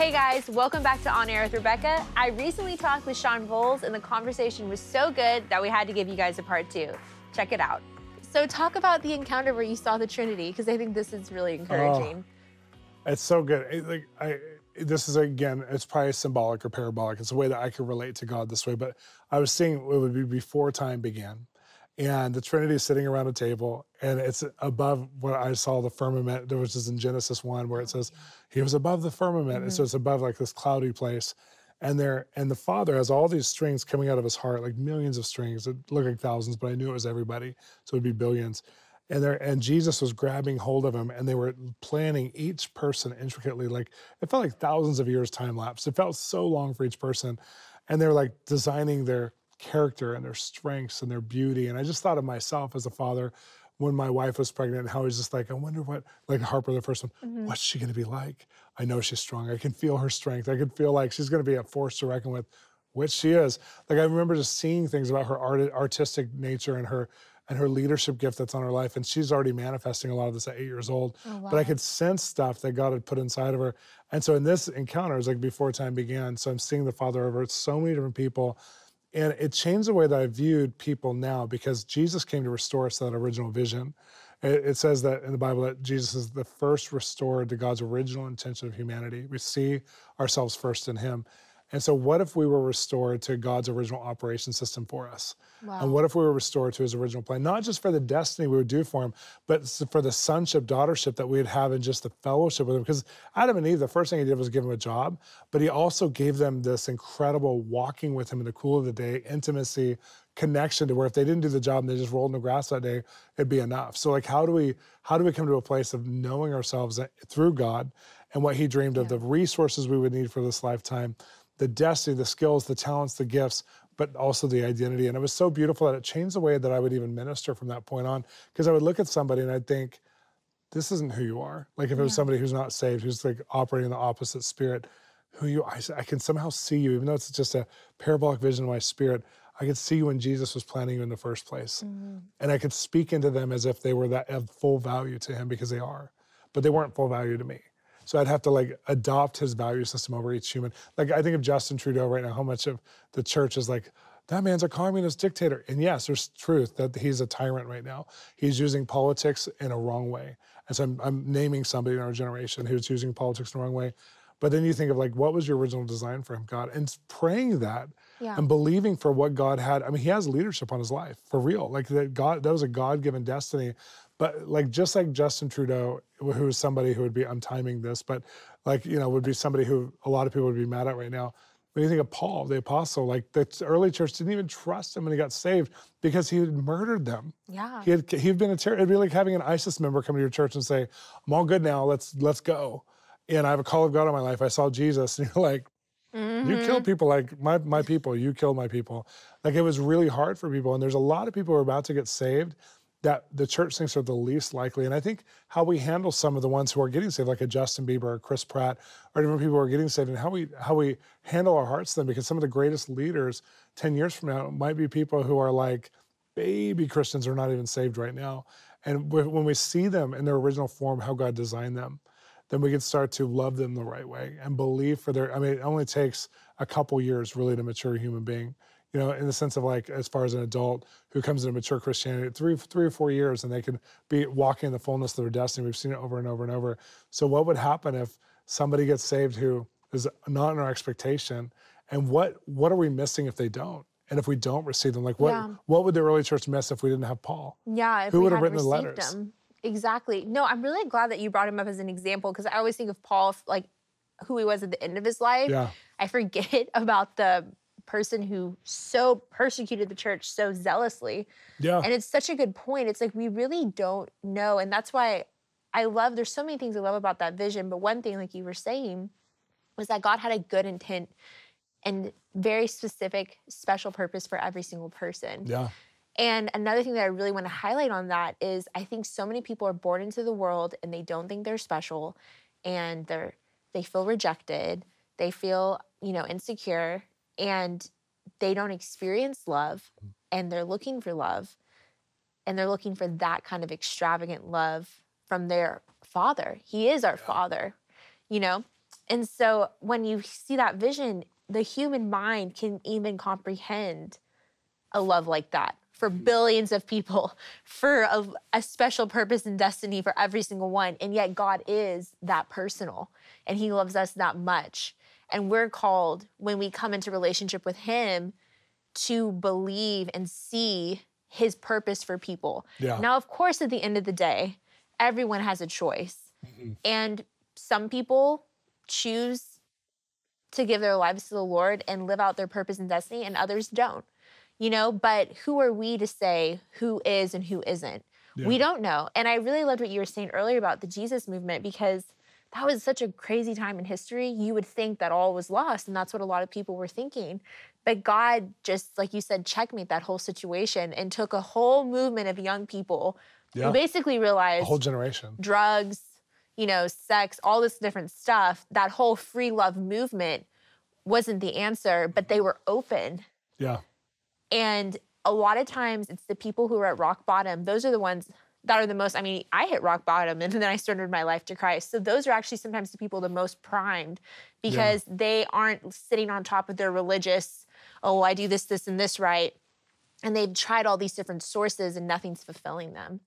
Hey guys, welcome back to On Air with Rebecca. I recently talked with Shawn Bolz, and the conversation was so good that we had to give you guys a part two. Check it out. So, talk about the encounter where you saw the Trinity, because I think this is really oh, encouraging. Oh, it's so good. It, like I, this is again, it's probably symbolic or parabolic. It's a way that I can relate to God this way. But I was seeing it would be before time began, and the Trinity is sitting around a table, and it's above what I saw the firmament, which is in Genesis one, where it says he was above the firmament, mm-hmm. and so it's above like this cloudy place. And there, and the Father has all these strings coming out of his heart, like millions of strings. It looked like thousands, but I knew it was everybody, so it'd be billions. And there, and Jesus was grabbing hold of him, and they were planning each person intricately. Like it felt like thousands of years time lapse. It felt so long for each person, and they were like designing their character and their strengths and their beauty. And I just thought of myself as a father when my wife was pregnant, and how I was just like, I wonder what, like Harper, the first one, mm-hmm. what's she going to be like? I know she's strong. I can feel her strength. I can feel like she's going to be a force to reckon with, which she is. Like I remember just seeing things about her art, artistic nature and her and her leadership gift that's on her life, and she's already manifesting a lot of this at eight years old. Oh, wow. But I could sense stuff that God had put inside of her, and so in this encounter, it was like before time began. So I'm seeing the Father over so many different people and it changed the way that I viewed people now because Jesus came to restore us to that original vision. It, it says that in the Bible that Jesus is the first restored to God's original intention of humanity. We see ourselves first in Him. And so, what if we were restored to God's original operation system for us? Wow. And what if we were restored to his original plan, not just for the destiny we would do for him, but for the sonship, daughtership that we'd have in just the fellowship with him? Because Adam and Eve, the first thing he did was give him a job, but he also gave them this incredible walking with him in the cool of the day, intimacy, connection to where if they didn't do the job and they just rolled in the grass that day, it'd be enough. So like how do we how do we come to a place of knowing ourselves uh, through God and what he dreamed yeah. of, the resources we would need for this lifetime? The destiny, the skills, the talents, the gifts, but also the identity. And it was so beautiful that it changed the way that I would even minister from that point on. Because I would look at somebody and I'd think, this isn't who you are. Like if it was somebody who's not saved, who's like operating in the opposite spirit, who you I, I can somehow see you, even though it's just a parabolic vision of my spirit. I could see you when Jesus was planning you in the first place. Mm-hmm. And I could speak into them as if they were that of full value to him because they are. But they weren't full value to me. So I'd have to like adopt his value system over each human. Like I think of Justin Trudeau right now, how much of the church is like, that man's a communist dictator. And yes, there's truth that he's a tyrant right now. He's using politics in a wrong way. And so I'm, I'm naming somebody in our generation who's using politics in the wrong way. But then you think of like, what was your original design for him, God? And praying that yeah. and believing for what God had. I mean, he has leadership on his life for real. Like that God, that was a God-given destiny. But like just like Justin Trudeau, who is somebody who would be I'm timing this, but like you know would be somebody who a lot of people would be mad at right now. When you think of Paul, the apostle, like the early church didn't even trust him when he got saved because he had murdered them. Yeah, he had he'd been a terror. It'd be like having an ISIS member come to your church and say, "I'm all good now. Let's let's go." And I have a call of God on my life. I saw Jesus, and you're like, Mm-hmm. You kill people like my my people. You killed my people. Like it was really hard for people, and there's a lot of people who are about to get saved that the church thinks are the least likely. And I think how we handle some of the ones who are getting saved, like a Justin Bieber or Chris Pratt, or different people who are getting saved, and how we how we handle our hearts then, because some of the greatest leaders 10 years from now might be people who are like baby Christians are not even saved right now. And when we see them in their original form, how God designed them, then we can start to love them the right way and believe for their. I mean, it only takes a couple years really to mature a human being you know, in the sense of like as far as an adult who comes into mature Christianity, three three or four years, and they can be walking in the fullness of their destiny. We've seen it over and over and over. So, what would happen if somebody gets saved who is not in our expectation, and what what are we missing if they don't? And if we don't receive them, like what yeah. what would the early church miss if we didn't have Paul? Yeah, who would have written the letters? Them. Exactly. No, I'm really glad that you brought him up as an example because I always think of Paul like who he was at the end of his life. Yeah. I forget about the person who so persecuted the church so zealously. Yeah. And it's such a good point. It's like we really don't know. And that's why I love, there's so many things I love about that vision. But one thing, like you were saying, was that God had a good intent and very specific, special purpose for every single person. Yeah. And another thing that I really want to highlight on that is I think so many people are born into the world and they don't think they're special and they're they feel rejected, they feel, you know, insecure, and they don't experience love mm. and they're looking for love and they're looking for that kind of extravagant love from their father. He is our yeah. father, you know? And so when you see that vision, the human mind can even comprehend a love like that for billions of people, for a, a, special purpose and destiny for every single one. And yet, God is that personal and He loves us that much. And we're called, when we come into relationship with Him, to believe and see His purpose for people. Yeah. Now, of course, at the end of the day, everyone has a choice. Mm-hmm. And some people choose to give their lives to the Lord and live out their purpose and destiny, and others don't you know, but who are we to say who is and who isn't? Yeah. We don't know. And I really loved what you were saying earlier about the Jesus movement because that was such a crazy time in history. You would think that all was lost, and that's what a lot of people were thinking. But God just, like you said, checkmate that whole situation and took a whole movement of young people yeah. who basically realized a whole generation drugs, you know, sex, all this different stuff. That whole free love movement wasn't the answer, but they were open. Yeah. And a lot of times it's the people who are at rock bottom, those are the ones that are the most, I mean, I hit rock bottom and then I surrendered my life to Christ. So those are actually sometimes the people the most primed because yeah. they aren't sitting on top of their religious, oh, I do this, this, and this right. And they've tried all these different sources and nothing's fulfilling them.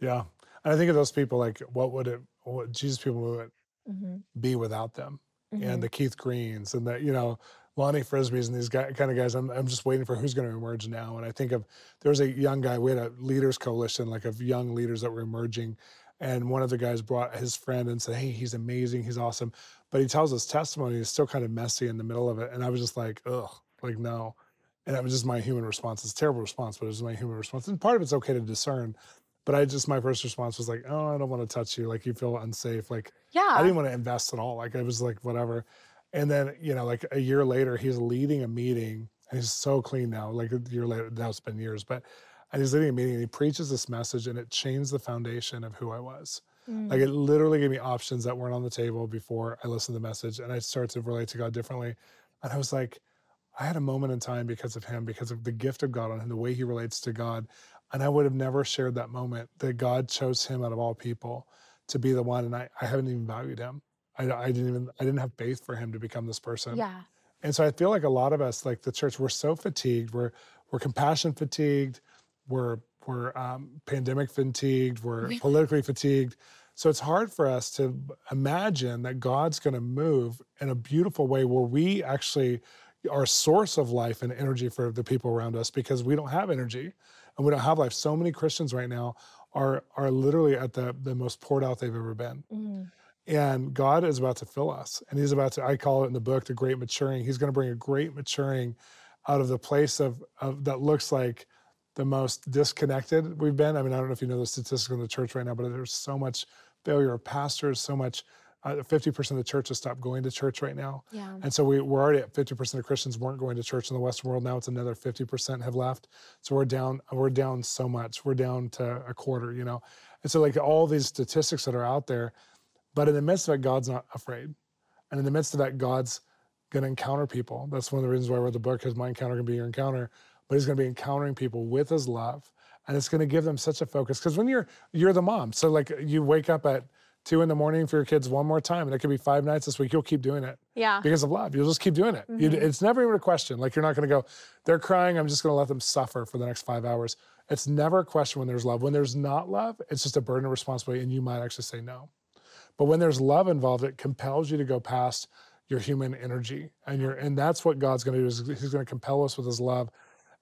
Yeah. And I think of those people like, what would it, what Jesus people would mm-hmm. be without them? Mm-hmm. And the Keith Greens and the, you know, Lonnie Frisbees and these guy, kind of guys. I'm, I'm just waiting for who's going to emerge now. And I think of there was a young guy. We had a leaders coalition, like of young leaders that were emerging. And one of the guys brought his friend and said, "Hey, he's amazing. He's awesome." But he tells his testimony is still kind of messy in the middle of it. And I was just like, "Ugh, like no." And that was just my human response. It's a terrible response, but it was my human response. And part of it's okay to discern. But I just my first response was like, "Oh, I don't want to touch you. Like you feel unsafe. Like yeah, I didn't want to invest at all. Like I was like whatever." And then, you know, like a year later, he's leading a meeting. And he's so clean now. Like a year later, now it's been years, but and he's leading a meeting and he preaches this message and it changed the foundation of who I was. Mm. Like it literally gave me options that weren't on the table before I listened to the message and I started to relate to God differently. And I was like, I had a moment in time because of him, because of the gift of God on him, the way he relates to God. And I would have never shared that moment that God chose him out of all people to be the one. And I, I haven't even valued him. I, I didn't even I didn't have faith for him to become this person. Yeah. And so I feel like a lot of us, like the church, we're so fatigued. We're we're compassion fatigued. We're we're um, pandemic fatigued. We're politically fatigued. So it's hard for us to imagine that God's going to move in a beautiful way where we actually are a source of life and energy for the people around us because we don't have energy and we don't have life. So many Christians right now are are literally at the the most poured out they've ever been. Mm. And God is about to fill us. And He's about to, I call it in the book, the great maturing. He's going to bring a great maturing out of the place of, of that looks like the most disconnected we've been. I mean, I don't know if you know the statistics in the church right now, but there's so much failure of pastors, so much. Uh, 50% of the church has stopped going to church right now. Yeah. And so we, we're already at 50% of Christians weren't going to church in the Western world. Now it's another 50% have left. So we're down, we're down so much. We're down to a quarter, you know? And so like all these statistics that are out there, but in the midst of it, God's not afraid. And in the midst of that, God's going to encounter people. That's one of the reasons why I wrote the book, because my encounter can be your encounter. But he's going to be encountering people with his love. And it's going to give them such a focus. Because when you're you're the mom, so like you wake up at two in the morning for your kids one more time, and it could be five nights this week. You'll keep doing it. Yeah. Because of love, you'll just keep doing it. Mm-hmm. it's never even a question. Like you're not going to go, they're crying. I'm just going to let them suffer for the next five hours. It's never a question when there's love. When there's not love, it's just a burden of responsibility, and you might actually say no. But when there's love involved, it compels you to go past your human energy. And you and that's what God's going to do is he's going to compel us with his love.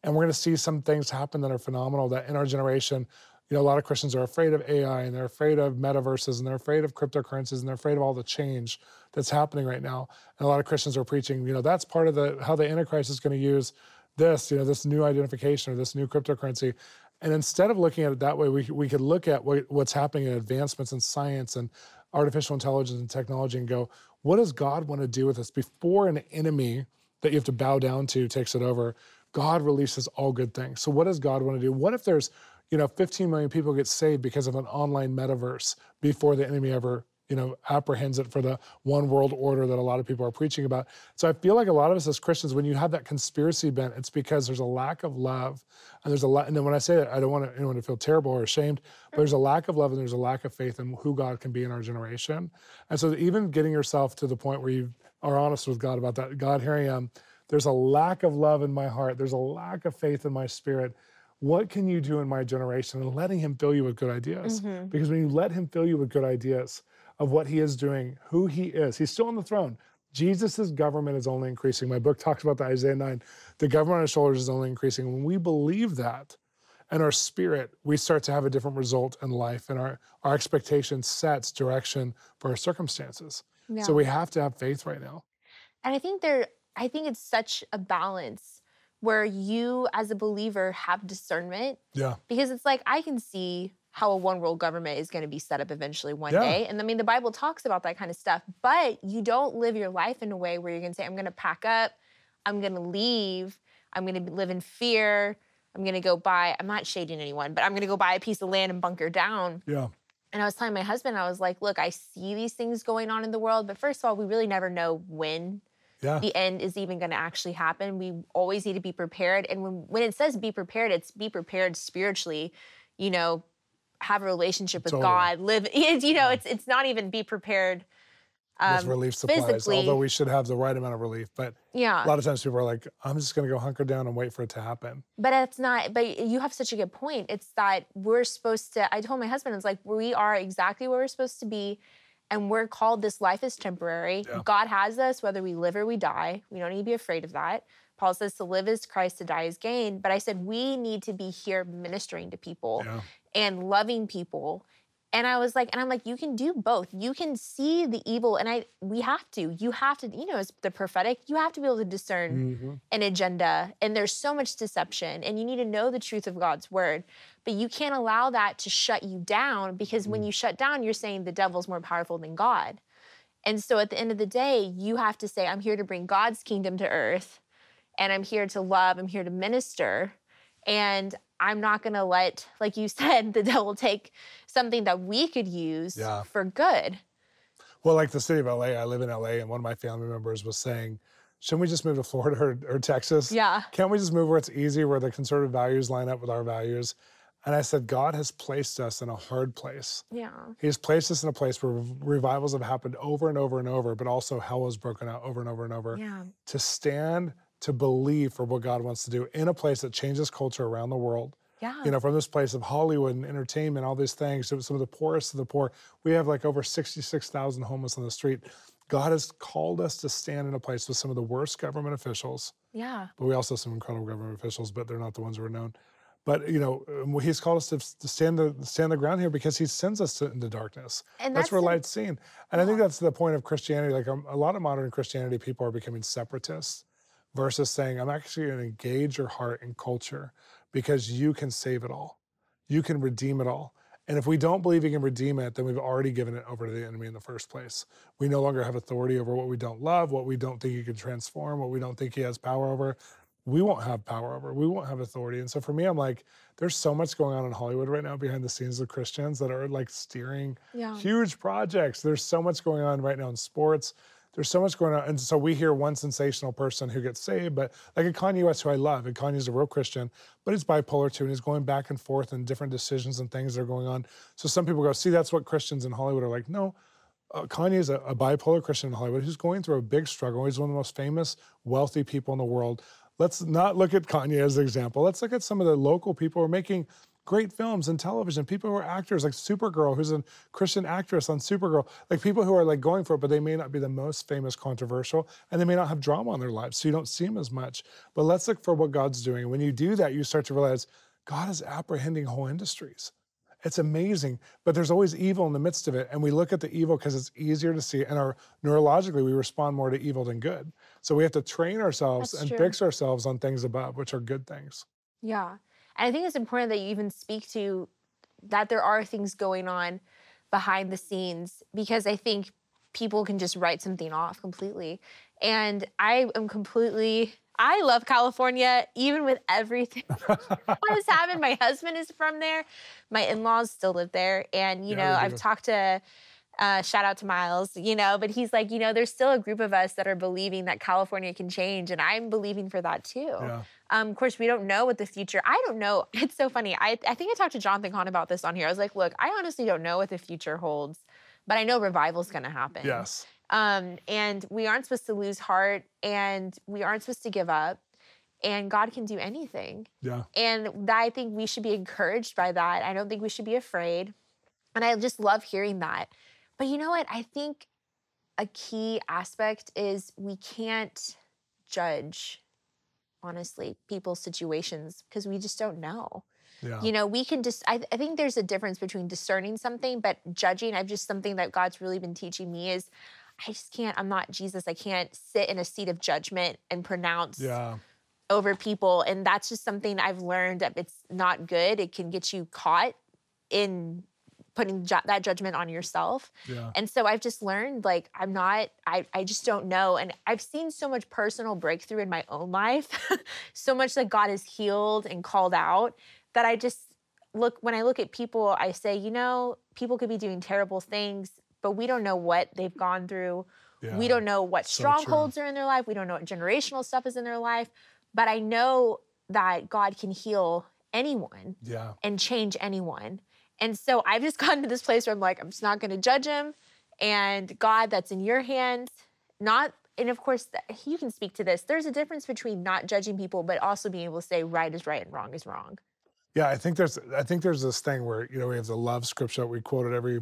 And we're going to see some things happen that are phenomenal that in our generation, you know, a lot of Christians are afraid of AI and they're afraid of metaverses and they're afraid of cryptocurrencies and they're afraid of all the change that's happening right now. And a lot of Christians are preaching, you know, that's part of the how the Antichrist is going to use this, you know, this new identification or this new cryptocurrency. And instead of looking at it that way, we, we could look at what, what's happening in advancements in science and artificial intelligence and technology and go, what does God want to do with us before an enemy that you have to bow down to takes it over? God releases all good things. So what does God want to do? What if there's, you know, 15 million people get saved because of an online metaverse before the enemy ever you know, apprehends it for the one world order that a lot of people are preaching about. So I feel like a lot of us as Christians, when you have that conspiracy bent, it's because there's a lack of love. And there's a lot, and then when I say that, I don't want anyone to feel terrible or ashamed, but there's a lack of love and there's a lack of faith in who God can be in our generation. And so even getting yourself to the point where you are honest with God about that, God, here I am. There's a lack of love in my heart. There's a lack of faith in my spirit what can you do in my generation and letting him fill you with good ideas mm-hmm. because when you let him fill you with good ideas of what he is doing, who he is. He's still on the throne. Jesus' government is only increasing. My book talks about the Isaiah 9. The government on his shoulders is only increasing. When we believe that and our spirit, we start to have a different result in life and our, our expectation sets direction for our circumstances. Yeah. So we have to have faith right now. And I think there, I think it's such a balance where you as a believer have discernment. Yeah. Because it's like I can see how a one world government is going to be set up eventually one yeah. day. And I mean, the Bible talks about that kind of stuff, but you don't live your life in a way where you're going to say, I'm going to pack up, I'm going to leave, I'm going to live in fear, I'm going to go buy, I'm not shading anyone, but I'm going to go buy a piece of land and bunker down. Yeah. And I was telling my husband, I was like, look, I see these things going on in the world, but first of all, we really never know when yeah. the end is even going to actually happen. We always need to be prepared. And when, when it says be prepared, it's be prepared spiritually, you know, have a relationship with totally. God, live. You know, it's it's not even be prepared. Um, with relief supplies, physically. although we should have the right amount of relief. But yeah, a lot of times people are like, "I'm just going to go hunker down and wait for it to happen." But it's not. But you have such a good point. It's that we're supposed to. I told my husband, it's like we are exactly where we're supposed to be, and we're called. This life is temporary. Yeah. God has us, whether we live or we die. We don't need to be afraid of that. Paul says to live is Christ, to die is gain. But I said we need to be here ministering to people yeah. And loving people. And I was like, and I'm like, you can do both. You can see the evil, and I we have to. You have to, you know, as the prophetic, you have to be able to discern mm-hmm. an agenda. And there's so much deception, and you need to know the truth of God's word. But you can't allow that to shut you down because mm-hmm. when you shut down, you're saying the devil's more powerful than God. And so at the end of the day, you have to say, I'm here to bring God's kingdom to earth and I'm here to love, I'm here to minister. And I'm not going to let, like you said, the devil take something that we could use yeah. for good. Well, like the city of LA, I live in LA, and one of my family members was saying, shouldn't we just move to Florida or, or Texas? Yeah. Can't we just move where it's easy, where the conservative values line up with our values? And I said, God has placed us in a hard place. Yeah. He's placed us in a place where revivals have happened over and over and over, but also hell has broken out over and over and over. Yeah. To stand to believe for what God wants to do in a place that changes culture around the world. Yeah. You know, from this place of Hollywood and entertainment, all these things, to some of the poorest of the poor. We have like over 66,000 homeless on the street. God has called us to stand in a place with some of the worst government officials. Yeah. But we also have some incredible government officials, but they're not the ones who are known. But you know, um, he's called us to, to stand the stand the ground here because he sends us to, into darkness. And that's, that's where the, light's seen. And yeah. I think that's the point of Christianity. Like um, a lot of modern Christianity, people are becoming separatists versus saying, I'm actually going to engage your heart and culture because you can save it all. You can redeem it all. And if we don't believe he can redeem it, then we've already given it over to the enemy in the first place. We no longer have authority over what we don't love, what we don't think he can transform, what we don't think he has power over. We won't have power over. We won't have authority. And so for me, I'm like, there's so much going on in Hollywood right now behind the scenes of Christians that are like steering yeah. huge projects. There's so much going on right now in sports there's so much going on. And so we hear one sensational person who gets saved, but like a Kanye West, who I love, and Kanye's a real Christian, but he's bipolar too, and he's going back and forth and different decisions and things that are going on. So some people go, see, that's what Christians in Hollywood are like. No, uh, Kanye is a, a bipolar Christian in Hollywood who's going through a big struggle. He's one of the most famous, wealthy people in the world. Let's not look at Kanye as an example. Let's look at some of the local people who are making great films and television, people who are actors like Supergirl, who's a Christian actress on Supergirl, like people who are like going for it, but they may not be the most famous, controversial, and they may not have drama in their lives, so you don't see them as much. But let's look for what God's doing. When you do that, you start to realize God is apprehending whole industries. It's amazing, but there's always evil in the midst of it. And we look at the evil because it's easier to see. And our neurologically, we respond more to evil than good. So we have to train ourselves That's and true. fix ourselves on things above, which are good things. Yeah. And I think it's important that you even speak to that there are things going on behind the scenes because I think people can just write something off completely. And I am completely I love California, even with everything what has happened. My husband is from there. My in-laws still live there. And, you yeah, know, I've talked to Uh, shout out to Miles, you know, but he's like, you know, there's still a group of us that are believing that California can change, and I'm believing for that too. Yeah. Um, of course, we don't know what the future. I don't know. It's so funny. I I think I talked to Jonathan Cahn about this on here. I was like, look, I honestly don't know what the future holds, but I know revival's going to happen. Yes. Um, and we aren't supposed to lose heart, and we aren't supposed to give up. And God can do anything. Yeah. And I think we should be encouraged by that. I don't think we should be afraid. And I just love hearing that. But you know what? I think a key aspect is we can't judge, honestly, people's situations because we just don't know. Yeah. You know, we can just, I, I think there's a difference between discerning something, but judging, I've just something that God's really been teaching me is I just can't, I'm not Jesus. I can't sit in a seat of judgment and pronounce yeah. over people. And that's just something I've learned that it's not good. It can get you caught in putting ju- that judgment on yourself. Yeah. And so I've just learned like I'm not I I just don't know and I've seen so much personal breakthrough in my own life. so much that God has healed and called out that I just look when I look at people I say, you know, people could be doing terrible things, but we don't know what they've gone through. Yeah. We don't know what So true. strongholds are in their life. We don't know what generational stuff is in their life, but I know that God can heal anyone Yeah. and change anyone. And so I've just gotten to this place where I'm like, I'm just not going to judge him. And God, that's in your hands. Not, and of course, you can speak to this. There's a difference between not judging people, but also being able to say right is right and wrong is wrong. Yeah, I think there's I think there's this thing where you know we have the love scripture that we quote at every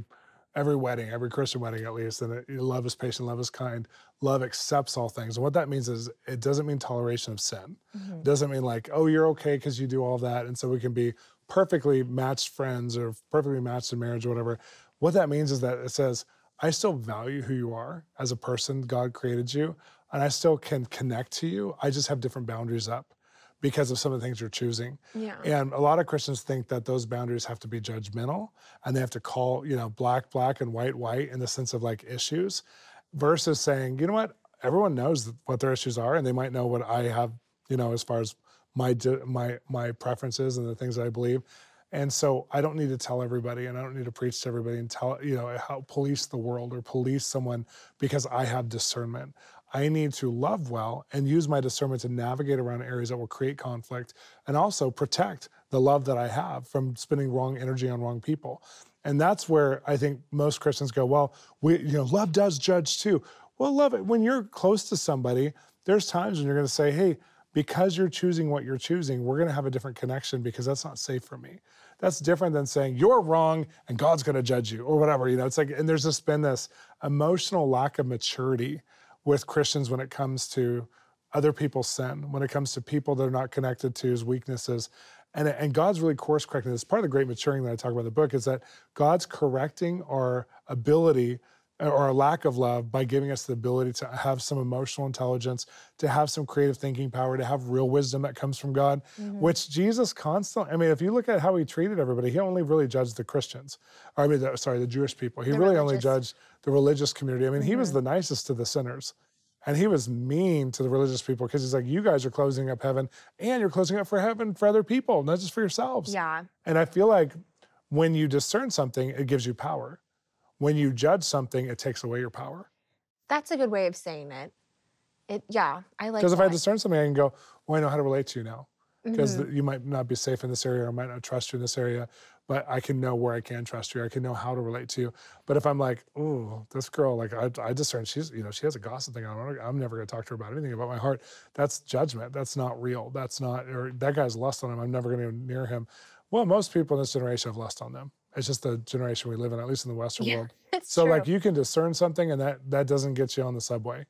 every wedding, every Christian wedding at least, and it, love is patient, love is kind, love accepts all things. And what that means is it doesn't mean toleration of sin. It doesn't mean like oh you're okay because you do all that, and so we can be perfectly matched friends or perfectly matched in marriage or whatever. What that means is that it says I still value who you are as a person. God created you, and I still can connect to you. I just have different boundaries up because of some of the things you're choosing. Yeah. And a lot of Christians think that those boundaries have to be judgmental and they have to call, you know, black, black and white, white in the sense of like issues versus saying, you know what, everyone knows what their issues are and they might know what I have, you know, as far as my my my preferences and the things that I believe. And so I don't need to tell everybody and I don't need to preach to everybody and tell, you know, how police the world or police someone because I have discernment. I need to love well and use my discernment to navigate around areas that will create conflict and also protect the love that I have from spending wrong energy on wrong people. And that's where I think most Christians go, well, we, you know, love does judge too. Well, love it. When you're close to somebody, there's times when you're going to say, hey, because you're choosing what you're choosing, we're going to have a different connection because that's not safe for me. That's different than saying you're wrong and God's going to judge you or whatever. You know, it's like, and there's just been this emotional lack of maturity with Christians when it comes to other people's sin, when it comes to people that are not connected to his weaknesses. And, and God's really course correcting this. Part of the great maturing that I talk about in the book is that God's correcting our ability or a lack of love by giving us the ability to have some emotional intelligence, to have some creative thinking power, to have real wisdom that comes from God, mm-hmm. which Jesus constantly, I mean, if you look at how he treated everybody, he only really judged the Christians, or I mean, the, sorry, the Jewish people. He The really only judged the religious community. I mean, he was mm-hmm. the nicest to the sinners. And he was mean to the religious people because he's like, you guys are closing up heaven and you're closing up for heaven for other people, not just for yourselves. Yeah. And I feel like when you discern something, it gives you power. When you judge something, it takes away your power. That's a good way of saying it. It yeah, I like Because if I discern something, I can go, well, I know how to relate to you now. Because Mhm. you might not be safe in this area or I might not trust you in this area, but I can know where I can trust you. I can know how to relate to you. But if I'm like, oh, this girl, like I, I discern she's, you know, she has a gossip thing on her. I'm never going to talk to her about anything about my heart. That's judgment. That's not real. That's not, or that guy's lust on him. I'm never going to near him. Well, most people in this generation have lust on them. It's just the generation we live in, at least in the Western Yeah, world. So true. like you can discern something and that that doesn't get you on the subway.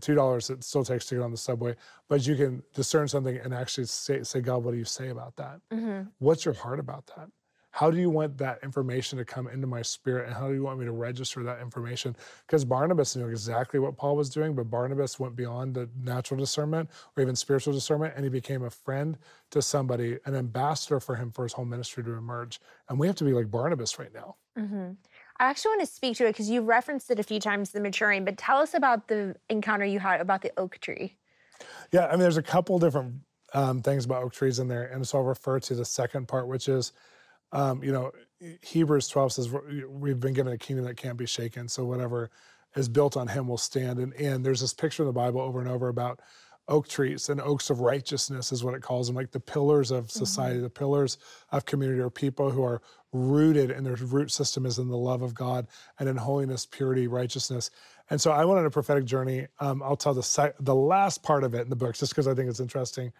Two dollars it still takes to get on the subway, but you can discern something and actually say, say, God, what do you say about that? Mhm. What's your heart about that? How do you want that information to come into my spirit and how do you want me to register that information? Because Barnabas knew exactly what Paul was doing, but Barnabas went beyond the natural discernment or even spiritual discernment and he became a friend to somebody, an ambassador for him for his whole ministry to emerge. And we have to be like Barnabas right now. hmm I actually want to speak to it because you've referenced it a few times, the maturing, but tell us about the encounter you had about the oak tree. Yeah, I mean, there's a couple different um, things about oak trees in there, and so I'll refer to the second part, which is um, you know, Hebrews 12 says we've been given a kingdom that can't be shaken. So whatever is built on him will stand. And, and there's this picture in the Bible over and over about oak trees and oaks of righteousness is what it calls them, like the pillars of society, mm-hmm. the pillars of community are people who are rooted and their root system is in the love of God and in holiness, purity, righteousness. And so I went on a prophetic journey. Um, I'll tell the the last part of it in the book, just because I think it's interesting,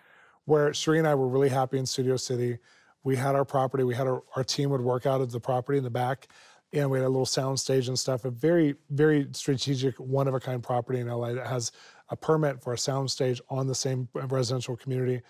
where Cherie and I were really happy in Studio City. We had our property. We had our, our team would work out of the property in the back, and we had a little sound stage and stuff. A very, very strategic, one of a kind property in LA that has a permit for a sound stage on the same residential community.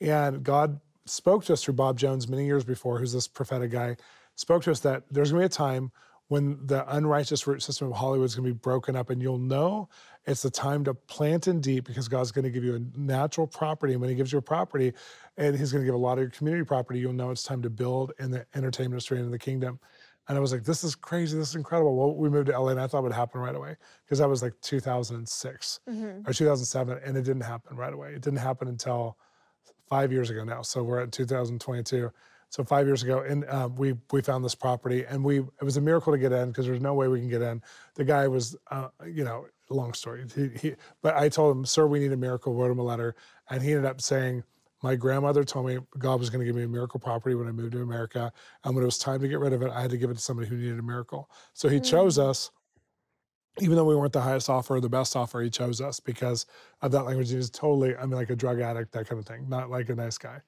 And God spoke to us through Bob Jones many years before, who's this prophetic guy, spoke to us that there's going to be a time when the unrighteous root system of Hollywood is going to be broken up, and you'll know it's the time to plant in deep because God's going to give you a natural property. And when He gives you a property, and He's going to give a lot of your community property, you'll know it's time to build in the entertainment industry and in the kingdom. And I was like, this is crazy. This is incredible. Well, we moved to LA and I thought it would happen right away because that was like 2006 mm-hmm. or 2007. And it didn't happen right away. It didn't happen until five years ago now. So we're at 2022. So five years ago, and um, we we found this property, and we it was a miracle to get in because there's no way we can get in. The guy was, uh, you know, long story. He, he, but I told him, sir, we need a miracle. Wrote him a letter, and he ended up saying, my grandmother told me God was going to give me a miracle property when I moved to America. And when it was time to get rid of it, I had to give it to somebody who needed a miracle. So he mm. chose us, even though we weren't the highest offer or the best offer, he chose us because of that language. He was totally, I mean, like a drug addict, that kind of thing, not like a nice guy.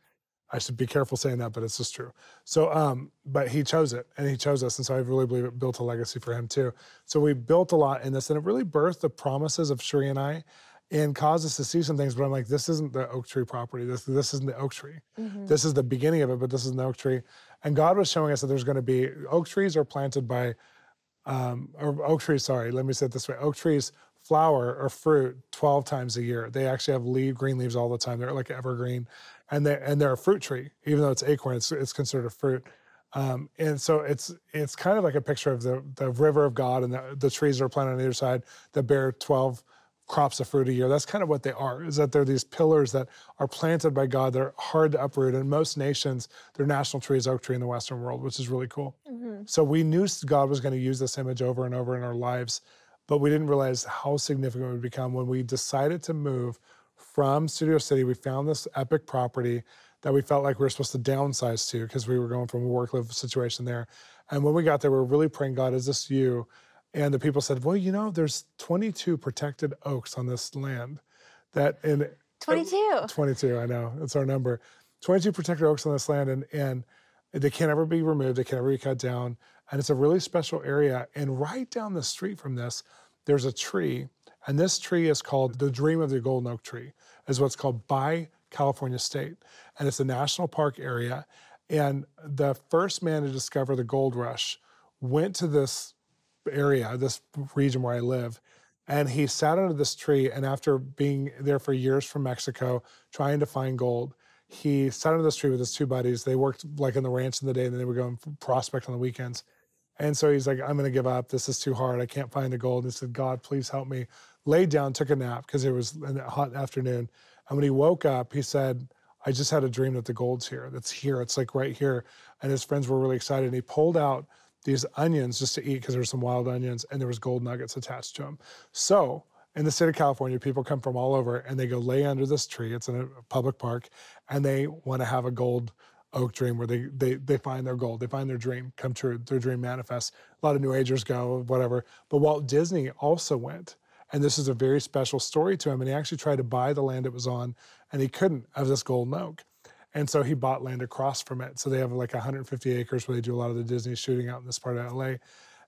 I should be careful saying that, but it's just true. So, um, but he chose it and he chose us. And so I really believe it built a legacy for him too. So we built a lot in this and it really birthed the promises of Cherie and I and caused us to see some things. But I'm like, this isn't the oak tree property. This this isn't the oak tree. Mm-hmm. This is the beginning of it, but this is the oak tree. And God was showing us that there's going to be oak trees are planted by, um, or oak trees. Sorry, let me say it this way: oak trees flower or fruit 12 times a year. They actually have leaf, green leaves all the time. They're like evergreen, and they and they're a fruit tree. Even though it's acorn, it's it's considered a fruit. Um, and so it's it's kind of like a picture of the the river of God and the, the trees that are planted on either side that bear 12 crops of fruit a year. That's kind of what they are, is that they're these pillars that are planted by God. They're hard to uproot. In most nations, their national tree is oak tree in the Western world, which is really cool. Mm-hmm. So we knew God was going to use this image over and over in our lives, but we didn't realize how significant it would become when we decided to move from Studio City. We found this epic property that we felt like we were supposed to downsize to because we were going from a work live situation there. And when we got there, we were really praying, God, is this you? And the people said, well, you know, there's 22 protected oaks on this land that in 22. 22, I know. It's our number. 22 protected oaks on this land and and they can't ever be removed, they can't ever be cut down. And it's a really special area. And right down the street from this, there's a tree. And this tree is called the Dream of the Golden Oak Tree, is what's called by California State. And it's a national park area. And the first man to discover the gold rush went to this area, this region where I live. And he sat under this tree, and after being there for years from Mexico, trying to find gold, he sat under this tree with his two buddies. They worked like in the ranch in the day, and then they would go and prospect on the weekends. And so he's like, I'm going to give up. This is too hard. I can't find the gold. And he said, God, please help me. Laid down, took a nap because it was a hot afternoon. And when he woke up, he said, I just had a dream that the gold's here. That's here. It's like right here. And his friends were really excited. And he pulled out these onions just to eat because there were some wild onions and there was gold nuggets attached to them. So in the state of California, people come from all over and they go lay under this tree. It's in a public park, and they want to have a gold oak dream where they they they find their gold, they find their dream come true, their dream manifests. A lot of New Agers go, whatever. But Walt Disney also went, and this is a very special story to him. And he actually tried to buy the land it was on, and he couldn't of this golden oak. And so he bought land across from it. So they have like 150 acres where they do a lot of the Disney shooting out in this part of LA.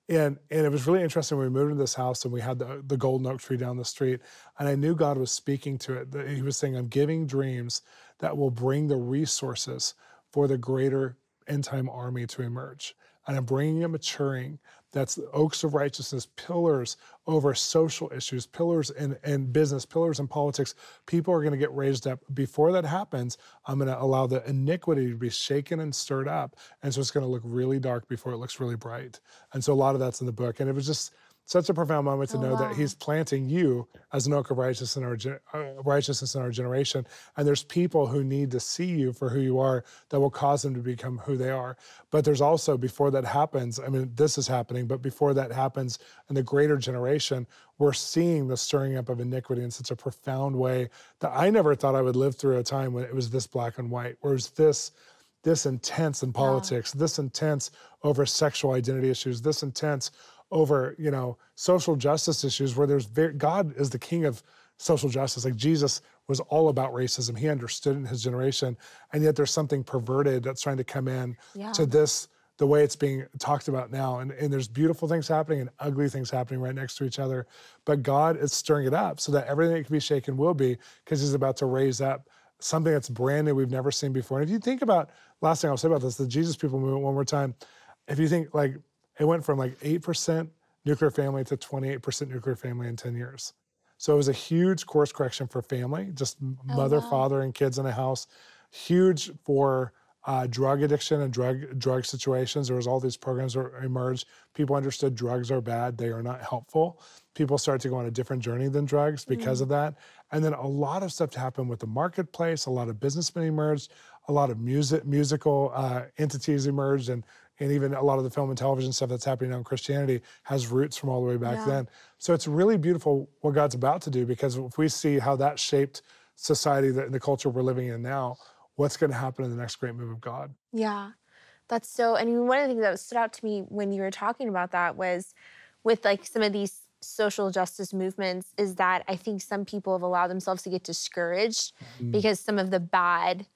And, and it was really interesting when we moved into this house and we had the, the golden oak tree down the street. And I knew God was speaking to it. That he was saying, I'm giving dreams that will bring the resources for the greater end time army to emerge. And I'm bringing it maturing that's the oaks of righteousness, pillars over social issues, pillars in, in business, pillars in politics. People are going to get raised up. Before that happens, I'm going to allow the iniquity to be shaken and stirred up. And so it's going to look really dark before it looks really bright. And so a lot of that's in the book. And it was just, such a profound moment to Oh, know that he's planting you as an oak of righteousness in our uh, righteousness in our generation. And there's people who need to see you for who you are that will cause them to become who they are. But there's also before that happens i mean this is happening but before that happens in the greater generation we're seeing the stirring up of iniquity in such a profound way that i never thought i would live through a time when it was this black and white where it was this this intense in politics, this intense over sexual identity issues, this intense over you know social justice issues, where there's very, God is the king of social justice. Like Jesus was all about racism. He understood it in his generation, and yet there's something perverted that's trying to come in Yeah. to this the way it's being talked about now. And, and there's beautiful things happening and ugly things happening right next to each other. But God is stirring it up so that everything that can be shaken will be, because he's about to raise up something that's brand new we've never seen before. And if you think about last thing I'll say about this, the Jesus People movement one more time, if you think like it went from like 8% nuclear family to 28% nuclear family in 10 years. So it was a huge course correction for family, just Oh, mother, wow. father, and kids in a house. Huge for uh, drug addiction and drug drug situations. There was all these programs that emerged. People understood drugs are bad; they are not helpful. People started to go on a different journey than drugs because of that. And then a lot of stuff happened with the marketplace. A lot of businessmen emerged. A lot of music musical uh, entities emerged, and and even a lot of the film and television stuff that's happening now in Christianity has roots from all the way back Yeah. then. So it's really beautiful what God's about to do because if we see how that shaped society, the, the culture we're living in now, what's going to happen in the next great move of God? Yeah, that's so. I mean, one of the things that stood out to me when you were talking about that was with like some of these social justice movements is that I think some people have allowed themselves to get discouraged Mm. because some of the bad,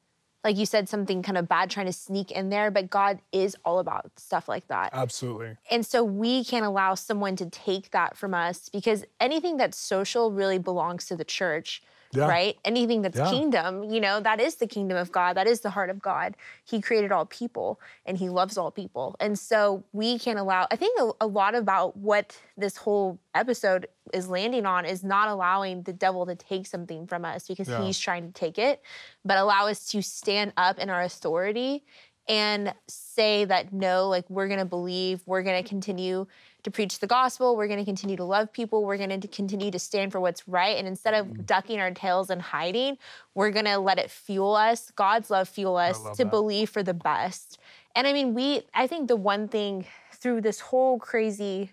like you said, something kind of bad trying to sneak in there, but God is all about stuff like that. Absolutely. And so we can't allow someone to take that from us because anything that's social really belongs to the church, Yeah. right? Anything that's Yeah. kingdom, you know, that is the kingdom of God. That is the heart of God. He created all people and he loves all people. And so we can't allow, I think a, a lot about what this whole episode is landing on is not allowing the devil to take something from us because Yeah. he's trying to take it, but allow us to stand up in our authority and say that no, like we're going to believe, we're going to continue to preach the gospel, we're going to continue to love people, we're going to continue to stand for what's right. And instead of mm. ducking our tails and hiding, we're going to let it fuel us, God's love fuel us love to that. believe for the best. And I mean, we, I think the one thing through this whole crazy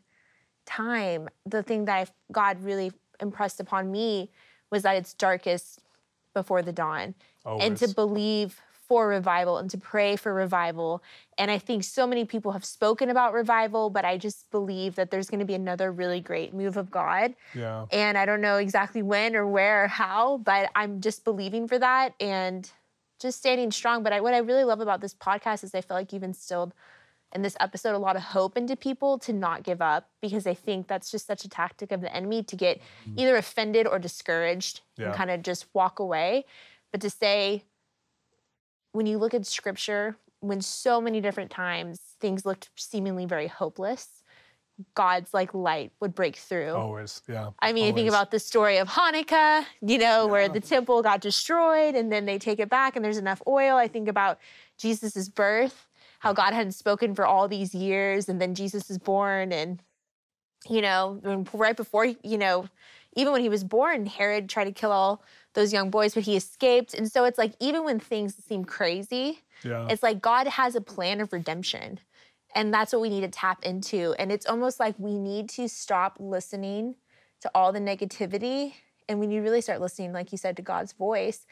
time, the thing that I, God really impressed upon me was that it's darkest before the dawn and to believe for revival and to pray for revival. And I think so many people have spoken about revival, but I just believe that there's going to be another really great move of God. Yeah. And I don't know exactly when or where or how, but I'm just believing for that and just standing strong. But I, what I really love about this podcast is I feel like you've instilled in this episode a lot of hope into people to not give up because I think that's just such a tactic of the enemy to get mm. either offended or discouraged Yeah. and kind of just walk away. But to say, when you look at scripture, when so many different times things looked seemingly very hopeless, God's like light would break through. Always. Yeah. I mean, I think about the story of Hanukkah, you know, where the temple got destroyed and then they take it back and there's enough oil. I think about Jesus' birth, how God hadn't spoken for all these years and then Jesus is born and, you know, right before, you know, even when he was born, Herod tried to kill all those young boys, but he escaped. And so it's like, even when things seem crazy, Yeah. it's like God has a plan of redemption. And that's what we need to tap into. And it's almost like we need to stop listening to all the negativity and when you really start listening, like you said, to God's voice.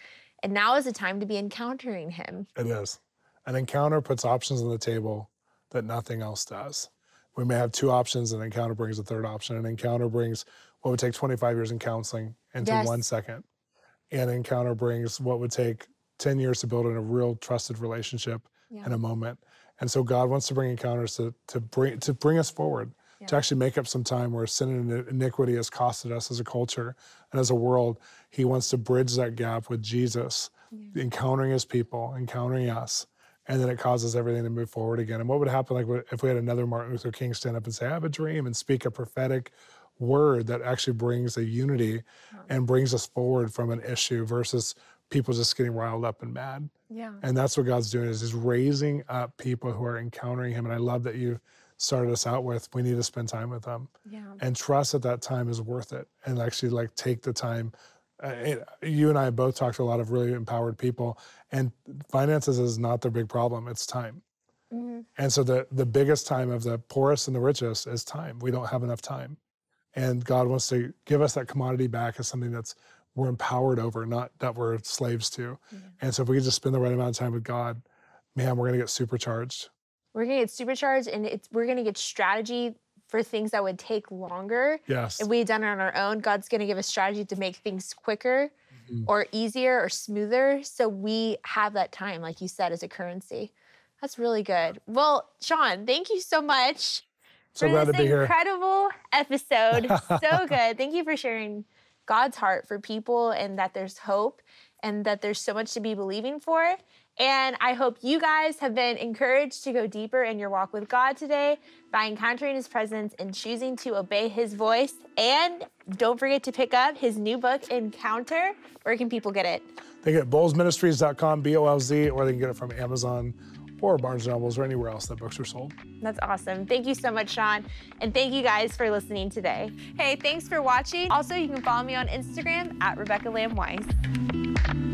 And now is the time to be encountering Him. It is. An encounter puts options on the table that nothing else does. We may have two options, an encounter brings a third option. An encounter brings what would take 25 years in counseling into Yes. one second. And an encounter brings what would take 10 years to build in a real trusted relationship Yeah. in a moment. And so God wants to bring encounters to, to bring to bring us forward, to actually make up some time where sin and iniquity has costed us as a culture and as a world. He wants to bridge that gap with Jesus, encountering his people, encountering us. And then it causes everything to move forward again. And what would happen like if we had another Martin Luther King stand up and say, I have a dream and speak a prophetic word that actually brings a unity and brings us forward from an issue versus people just getting riled up and mad. Yeah. And that's what God's doing is he's raising up people who are encountering him. And I love that you started us out with we need to spend time with them Yeah. and trust that that time is worth it and actually like take the time uh, it- you and i both talked to a lot of really empowered people and finances is not their big problem it's time Mhm. and so the the biggest time of the poorest and the richest is time we don't have enough time and god wants to give us that commodity back as something that's we're empowered over not that we're slaves to Yeah. and so if we can just spend the right amount of time with god man we're going to get supercharged We're gonna get supercharged, and it's we're gonna get strategy for things that would take longer. yes If we had done it on our own, God's gonna give us strategy to make things quicker Mhm. or easier or smoother. So we have that time, like you said, as a currency. That's really good. Well, Shawn, thank you so much so for glad to this be here incredible episode. so good. Thank you for sharing God's heart for people and that there's hope and that there's so much to be believing for. And I hope you guys have been encouraged to go deeper in your walk with God today by encountering His presence and choosing to obey His voice. And don't forget to pick up His new book, Encounter. Where can people get it? They get bolzministries.com, B O L Z, or they can get it from Amazon or Barnes Nobles or anywhere else that books are sold. That's awesome. Thank you so much, Shawn. And thank you guys for listening today. Hey, thanks for watching. Also, you can follow me on Instagram at Rebecca Lamb Weiss.